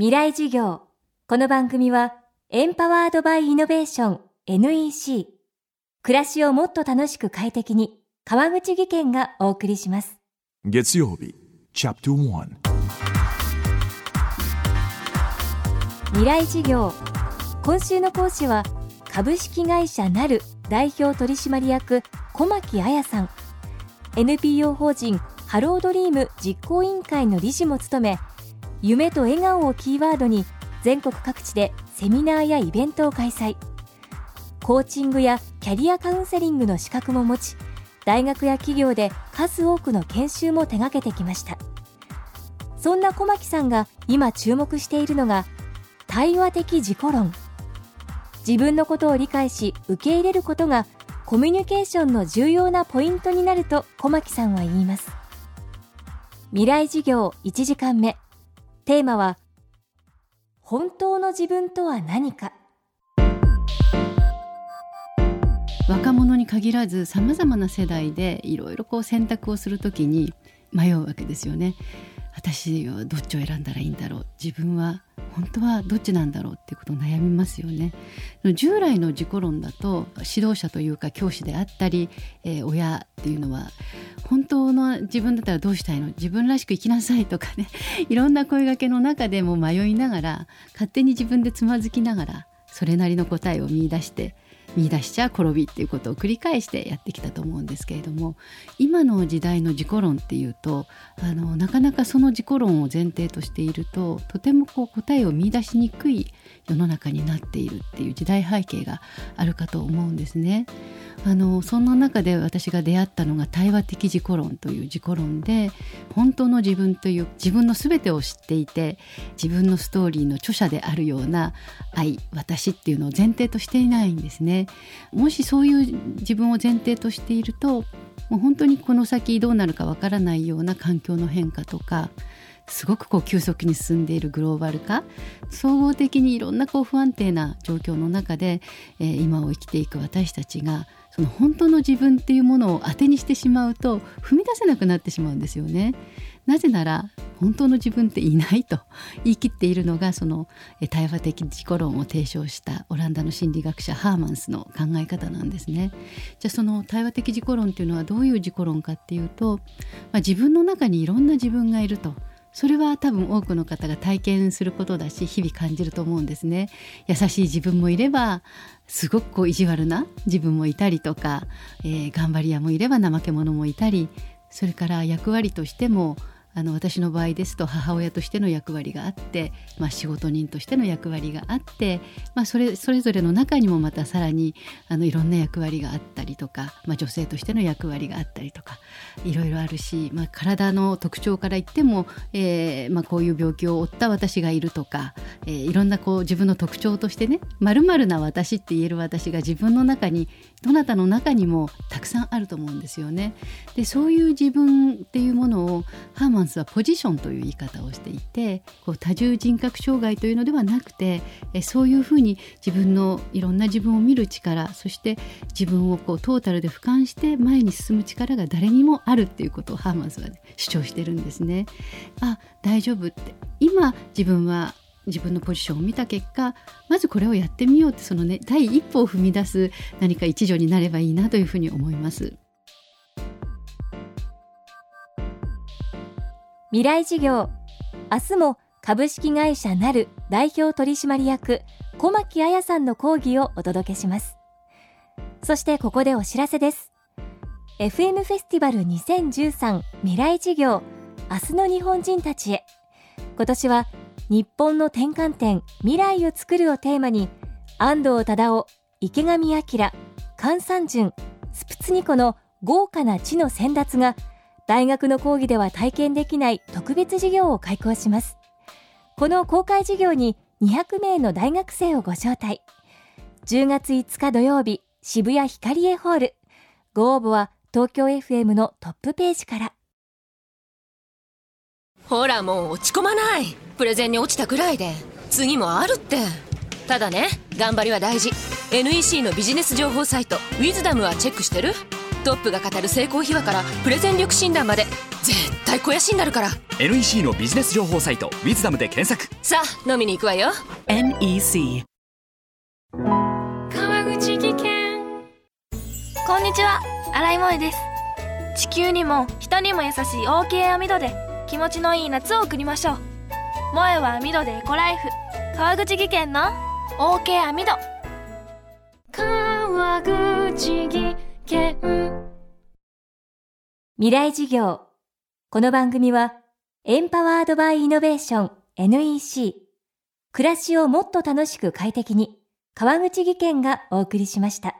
未来授業。この番組はエンパワードバイイノベーション NEC 暮らしをもっと楽しく快適に川口義賢がお送りします。月曜日チャプター未来授業。今週の講師は株式会社なる代表取締役小牧彩さん。NPO 法人ハロードリーム実行委員会の理事も務め夢と笑顔をキーワードに全国各地でセミナーやイベントを開催。コーチングやキャリアカウンセリングの資格も持ち大学や企業で数多くの研修も手掛けてきました。そんな小牧さんが今注目しているのが対話的自己論。自分のことを理解し受け入れることがコミュニケーションの重要なポイントになると小牧さんは言います。未来授業1時間目。テーマは本当の自分とは何か若者に限らずさまざまな世代でいろいろこう選択をするときに迷うわけですよね。私はどっちを選んだらいいんだろう。自分は本当はどっちなんだろうっていうことを悩みますよね。従来の自己論だと指導者というか教師であったり、えー、親っていうのは本当の自分だったらどうしたいの？自分らしく生きなさいとかね。いろんな声がけの中でも迷いながら勝手に自分でつまずきながらそれなりの答えを見いだして見出しちゃ転びっていうことを繰り返してやってきたと思うんですけれども今の時代の自己論っていうとあのなかなかその自己論を前提としているととてもこう答えを見出しにくい世の中になっているっていう時代背景があるかと思うんですね。あのそんな中で私が出会ったのが対話的自己論という自己論で本当の自分という自分の全てを知っていて自分のストーリーの著者であるような愛私っていうのを前提としていないんですね。もしそういう自分を前提としているともう本当にこの先どうなるかわからないような環境の変化とかすごくこう急速に進んでいるグローバル化総合的にいろんなこう不安定な状況の中で、えー、今を生きていく私たちがその本当の自分っていうものを当てにしてしまうと踏み出せなくなってしまうんですよね。なぜなら本当の自分っていないと言い切っているのがその対話的自己論を提唱したオランダの心理学者ハーマンスの考え方なんですね。じゃあその対話的自己論っていうのはどういう自己論かっていうと、まあ、自分の中にいろんな自分がいると。それは多分多くの方が体験することだし日々感じると思うんですね優しい自分もいればすごくこう意地悪な自分もいたりとか、えー、頑張り屋もいれば怠け者もいたりそれから役割としてもあの私の場合ですと母親としての役割があって、まあ、仕事人としての役割があって、まあ、それそれぞれの中にもまたさらにあのいろんな役割があったりとか、まあ、女性としての役割があったりとかいろいろあるし、まあ、体の特徴から言っても、えーまあ、こういう病気を負った私がいるとか、えー、いろんなこう自分の特徴としてねまるな私って言える私が自分の中にどなたの中にもたくさんあると思うんですよね。でそういう自分っていうものをハーマンスはポジションという言い方をしていてこう多重人格障害というのではなくてえそういうふうに自分のいろんな自分を見る力そして自分をこうトータルで俯瞰して前に進む力が誰にもあるっていうことをハーマンスは、ね、主張してるんですね。あ大丈夫って今自分は自分のポジションを見た結果まずこれをやってみようってそのね第一歩を踏み出す何か一助になればいいなというふうに思います未来事業。明日も株式会社なる代表取締役小牧彩さんの講義をお届けします。そしてここでお知らせです。FM フェスティバル2013未来事業明日の日本人たちへ。今年は日本の転換点未来を作るをテーマに安藤忠雄池上彰菅三淳スプツニコの豪華な地の先達が大学の講義では体験できない特別授業を開講します。この公開授業に200名の大学生をご招待。10月5日土曜日渋谷ヒカリエホール。ご応募は東京 FM のトップページから。ほらもう落ち込まない。プレゼンに落ちたくらいで。次もあるって。ただね頑張りは大事。NEC のビジネス情報サイト「ウィズダムはチェックしてる？トップが語る成功秘話からプレゼン力診断まで絶対肥やしになるから。NEC のビジネス情報サイト「ウィズダムで検索。さあ飲みに行くわよ。NEC 川口技研。こんにちは。新井萌です。地球にも人にも優しい OK 網戸で気持ちのいい夏を送りましょう。萌えは網戸でエコライフ。川口技研の OK 網戸川口技研未来事業。この番組はエンパワードバイイノベーション NEC 暮らしをもっと楽しく快適に川口技研がお送りしました。